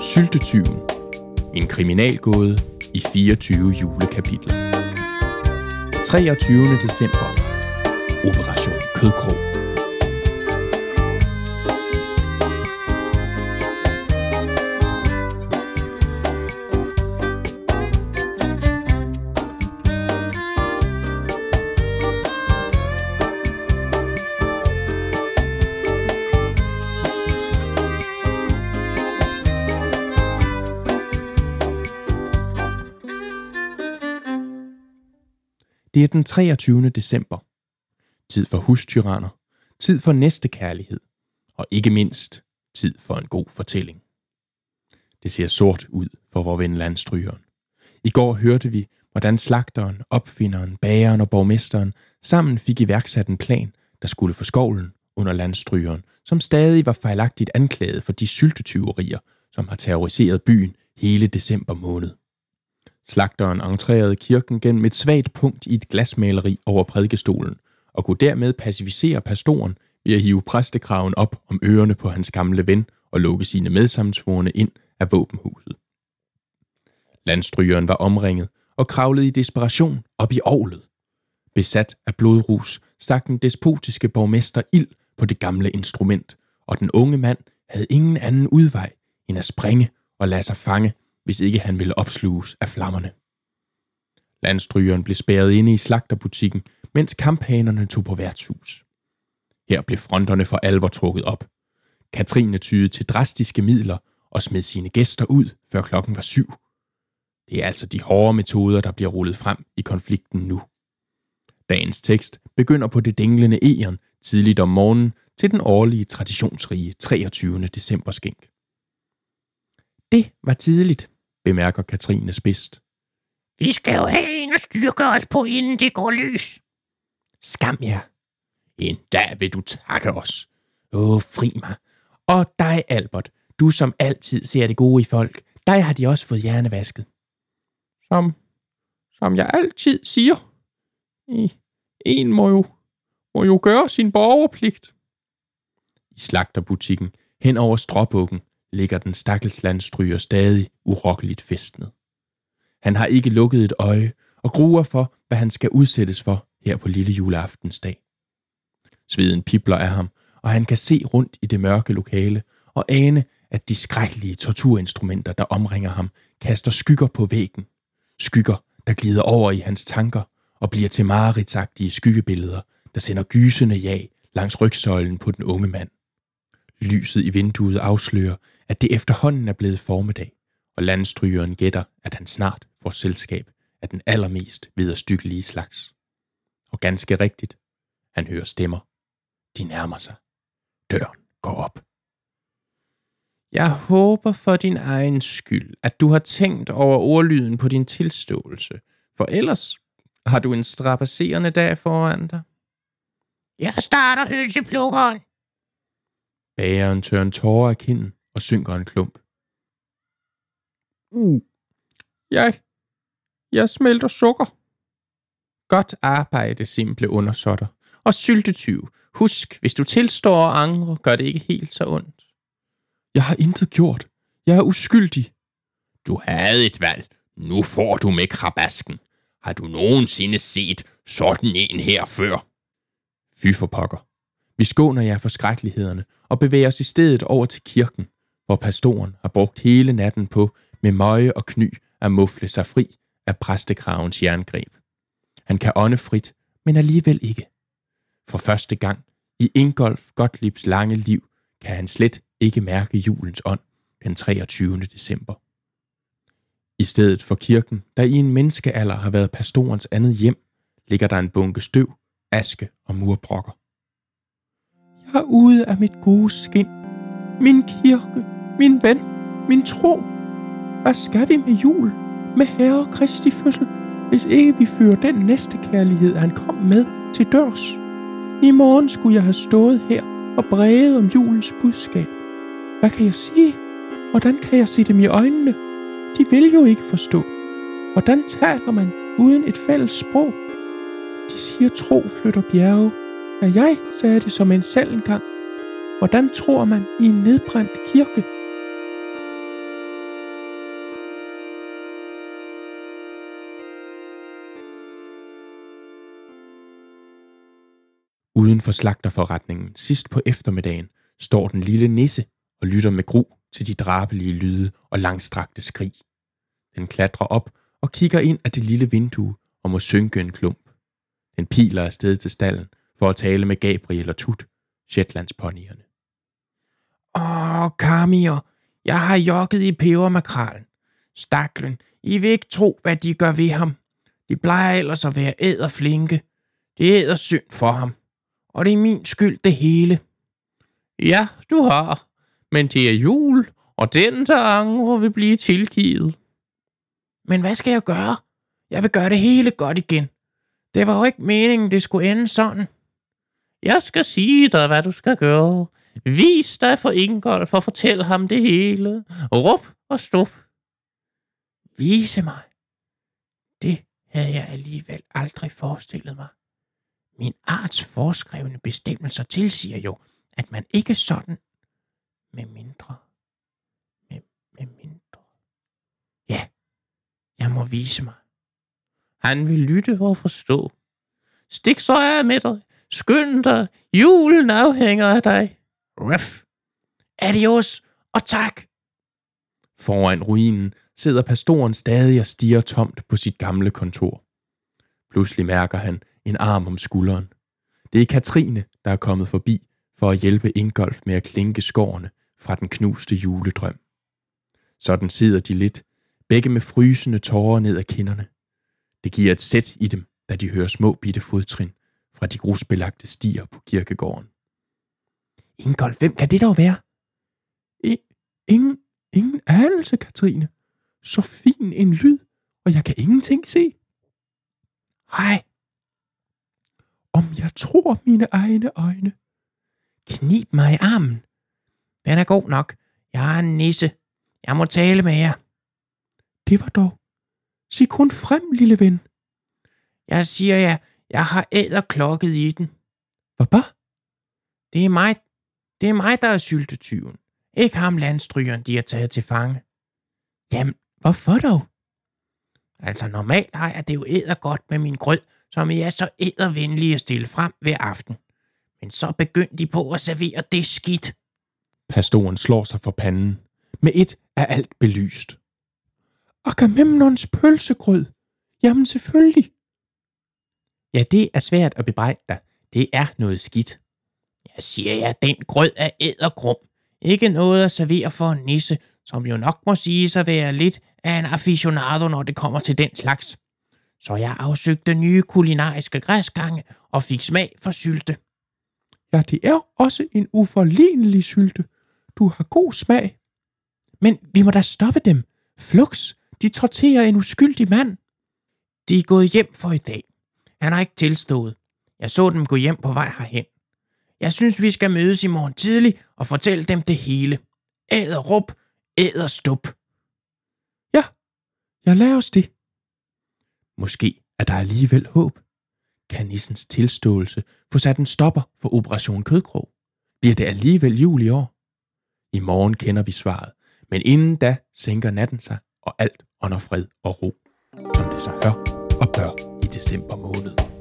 Syltetyven. En kriminalgåde i 24 julekapitler. 23. december. Operation Kødkrog. Det er den 23. december. Tid for hustyranner, tid for næste kærlighed, og ikke mindst tid for en god fortælling. Det ser sort ud for vores ven landstrygeren. I går hørte vi, hvordan slagteren, opfinderen, bageren og borgmesteren sammen fik iværksat en plan, der skulle få skovlen under landstrygeren, som stadig var fejlagtigt anklaget for de syltetyverier, som har terroriseret byen hele december måned. Slagteren entrerede kirken gennem et svagt punkt i et glasmaleri over prædikestolen, og kunne dermed pacificere pastoren ved at hive præstekraven op om ørerne på hans gamle ven og lukke sine medsammensvorene ind af våbenhuset. Landstrygeren var omringet og kravlede i desperation op i ovlet. Besat af blodrus stak den despotiske borgmester ild på det gamle instrument, og den unge mand havde ingen anden udvej end at springe og lade sig fange hvis ikke han ville opsluges af flammerne. Landstrygeren blev spærret inde i slagterbutikken, mens kamphanerne tog på værtshus. Her blev fronterne for alvor trukket op. Katrine tyede til drastiske midler og smed sine gæster ud, før klokken var syv. Det er altså de hårde metoder, der bliver rullet frem i konflikten nu. Dagens tekst begynder på det dinglende egen tidligt om morgenen til den årlige traditionsrige 23. december skænk. Det var tidligt, bemærker Katrine spidst. Vi skal jo have en at styrke os på, inden det går løs. Skam jer. En dag vil du takke os. Åh, fri mig. Og dig, Albert, du som altid ser det gode i folk, dig har de også fået hjernevasket. Som, som jeg altid siger. En må jo, må jo gøre sin borgerpligt. I slagterbutikken, hen over stråbukken, ligger den stakkels landstryger stadig urokkeligt festnet. Han har ikke lukket et øje og gruer for, hvad han skal udsættes for her på lille juleaftensdag. Sveden pipler af ham, og han kan se rundt i det mørke lokale og ane, at de skrækkelige torturinstrumenter, der omringer ham, kaster skygger på væggen. Skygger, der glider over i hans tanker og bliver til mareridtsagtige skyggebilleder, der sender gysende jag langs rygsøjlen på den unge mand. Lyset i vinduet afslører, at det efterhånden er blevet formiddag, og landstrygeren gætter, at han snart får selskab af den allermest viderstykkelige slags. Og ganske rigtigt, han hører stemmer. De nærmer sig. Døren går op. Jeg håber for din egen skyld, at du har tænkt over ordlyden på din tilståelse, for ellers har du en strapasserende dag foran dig. Jeg starter hølseplukkeren. Bageren tør en tårer af kinden og synker en klump. Uh, jeg, jeg smelter sukker. Godt arbejde, simple undersåtter. Og syltetyv. Husk, hvis du tilstår og angre, gør det ikke helt så ondt. Jeg har intet gjort. Jeg er uskyldig. Du havde et valg. Nu får du med krabasken. Har du nogensinde set sådan en her før? Fy for pokker. Vi skåner jer for skrækkelighederne og bevæger os i stedet over til kirken, hvor pastoren har brugt hele natten på med møje og kny at mufle sig fri af præstekravens jerngreb. Han kan ånde frit, men alligevel ikke. For første gang i Ingolf Gottliebs lange liv kan han slet ikke mærke julens ånd den 23. december. I stedet for kirken, der i en menneskealder har været pastorens andet hjem, ligger der en bunke støv, aske og murbrokker. Er ude af mit gode skin. Min kirke, min ven, min tro. Hvad skal vi med jul, med Herre Kristi fødsel, hvis ikke vi fører den næste kærlighed, han kom med til dørs? I morgen skulle jeg have stået her og bredet om julens budskab. Hvad kan jeg sige? Hvordan kan jeg se dem i øjnene? De vil jo ikke forstå. Hvordan taler man uden et fælles sprog? De siger, tro flytter bjerge. Og jeg sagde det som en selv engang. Hvordan tror man i en nedbrændt kirke? Uden for slagterforretningen sidst på eftermiddagen står den lille nisse og lytter med gru til de drabelige lyde og langstrakte skrig. Den klatrer op og kigger ind af det lille vindue og må synke en klump. Den piler afsted til stallen for at tale med Gabriel og Tut, Shetlandsponyerne. Åh, Kamir, jeg har jokket i pebermakralen. Staklen, I vil ikke tro, hvad de gør ved ham. De plejer ellers at være æderflinke. Det æder synd for ham. Og det er min skyld det hele. Ja, du har. Men det er jul, og den, der angrer, vil blive tilgivet. Men hvad skal jeg gøre? Jeg vil gøre det hele godt igen. Det var jo ikke meningen, det skulle ende sådan. Jeg skal sige dig, hvad du skal gøre. Vis dig for Ingolf og fortæl ham det hele. Rup og stop. Vise mig. Det havde jeg alligevel aldrig forestillet mig. Min arts forskrevne bestemmelser tilsiger jo, at man ikke sådan med mindre. Med, med mindre. Ja, jeg må vise mig. Han vil lytte og forstå. Stik så af med dig. Skynd dig. Julen afhænger af dig. Ruff. Adios og tak. Foran ruinen sidder pastoren stadig og stiger tomt på sit gamle kontor. Pludselig mærker han en arm om skulderen. Det er Katrine, der er kommet forbi for at hjælpe Ingolf med at klinke skårene fra den knuste juledrøm. Sådan sidder de lidt, begge med frysende tårer ned ad kinderne. Det giver et sæt i dem, da de hører små bitte fodtrin fra de grusbelagte stier på kirkegården. Ingolf, hvem kan det dog være? I, ingen, ingen anelse, Katrine. Så fin en lyd, og jeg kan ingenting se. Hej, Om jeg tror mine egne øjne. knib mig i armen. Den er god nok. Jeg er en nisse. Jeg må tale med jer. Det var dog. Sig kun frem, lille ven. Jeg siger jer, jeg har æderklokket i den. Hvad? Det er mig, det er mig, der er syltetyven. Ikke ham landstrygeren, de har taget til fange. Jamen, hvorfor dog? Altså, normalt har jeg det jo æder godt med min grød, som I er så ædervenlige at stille frem hver aften. Men så begyndte de på at servere det skidt. Pastoren slår sig for panden. Med et er alt belyst. Agamemnons pølsegrød. Jamen selvfølgelig. Ja, det er svært at bebrejde dig. Det er noget skidt. Jeg siger jer, den grød er ædergrum. Ikke noget at servere for en nisse, som jo nok må sige at være lidt af en aficionado, når det kommer til den slags. Så jeg afsøgte nye kulinariske græsgange og fik smag for sylte. Ja, det er også en uforlignelig sylte. Du har god smag. Men vi må da stoppe dem. Flux, de torterer en uskyldig mand. De er gået hjem for i dag. Han har ikke tilstået. Jeg så dem gå hjem på vej herhen. Jeg synes, vi skal mødes i morgen tidlig og fortælle dem det hele. Æder rup, æder stup. Ja, jeg lader os det. Måske er der alligevel håb. Kan nissens tilståelse få sat en stopper for Operation Kødkrog? Bliver det alligevel jul i år? I morgen kender vi svaret, men inden da sænker natten sig, og alt under fred og ro, som det så hør og bør december måned.